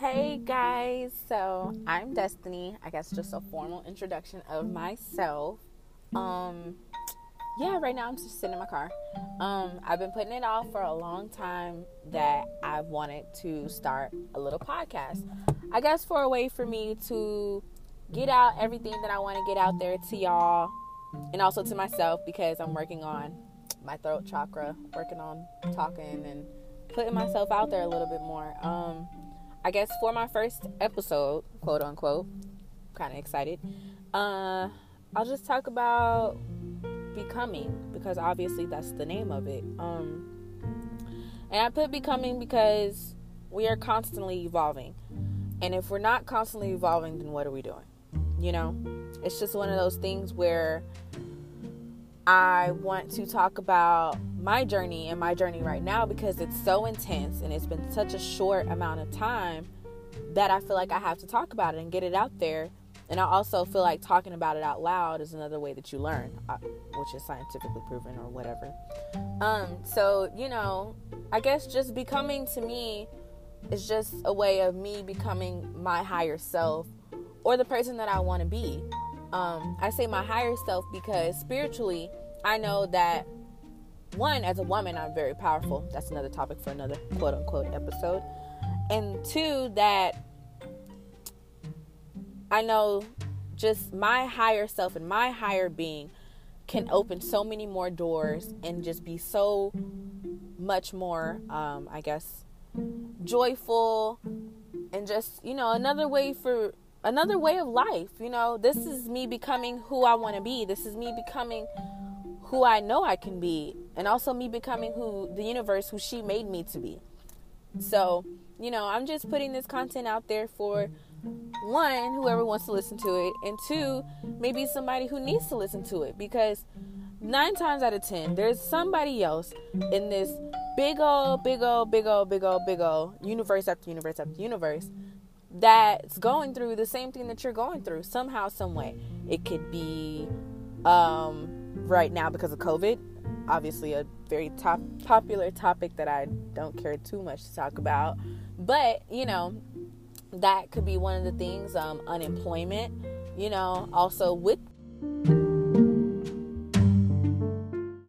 guys. So I'm Destiny. I guess just a formal introduction of myself. Um, yeah, right now I'm just sitting in my car. Um, I've been putting it off for a long time that I wanted to start a little podcast. I guess for a way for me to get out everything that I want to get out there to y'all and also to myself because I'm working on my throat chakra, working on talking and putting myself out there a little bit more. Um, I guess for my first episode, quote unquote, kind of excited. Uh, I'll just talk about becoming because obviously that's the name of it. Um, and I put becoming because we are constantly evolving. And if we're not constantly evolving, then what are we doing? You know, it's just one of those things where I want to talk about my journey and my journey right now because it's so intense and it's been such a short amount of time that I feel like I have to talk about it and get it out there. And I also feel like talking about it out loud is another way that you learn, uh, which is scientifically proven or whatever. Um, so, you know, I guess just becoming to me is just a way of me becoming my higher self or the person that I want to be. Um, I say my higher self because spiritually, I know that one, as a woman, I'm very powerful. That's another topic for another quote unquote episode. And two, that I know just my higher self and my higher being can open so many more doors and just be so much more, um, I guess, joyful and just, you know, another way for another way of life. You know, this is me becoming who I want to be. This is me becoming who I know I can be, and also me becoming who the universe, who she made me to be. So, you know, I'm just putting this content out there for one, whoever wants to listen to it, and two, maybe somebody who needs to listen to it because nine times out of ten, there's somebody else in this big old, big old, big old, big old, big old universe after universe after universe that's going through the same thing that you're going through somehow, some way. It could be um, right now because of COVID, obviously a very top popular topic that I don't care too much to talk about. But you know, that could be one of the things. Um, unemployment. You know, also with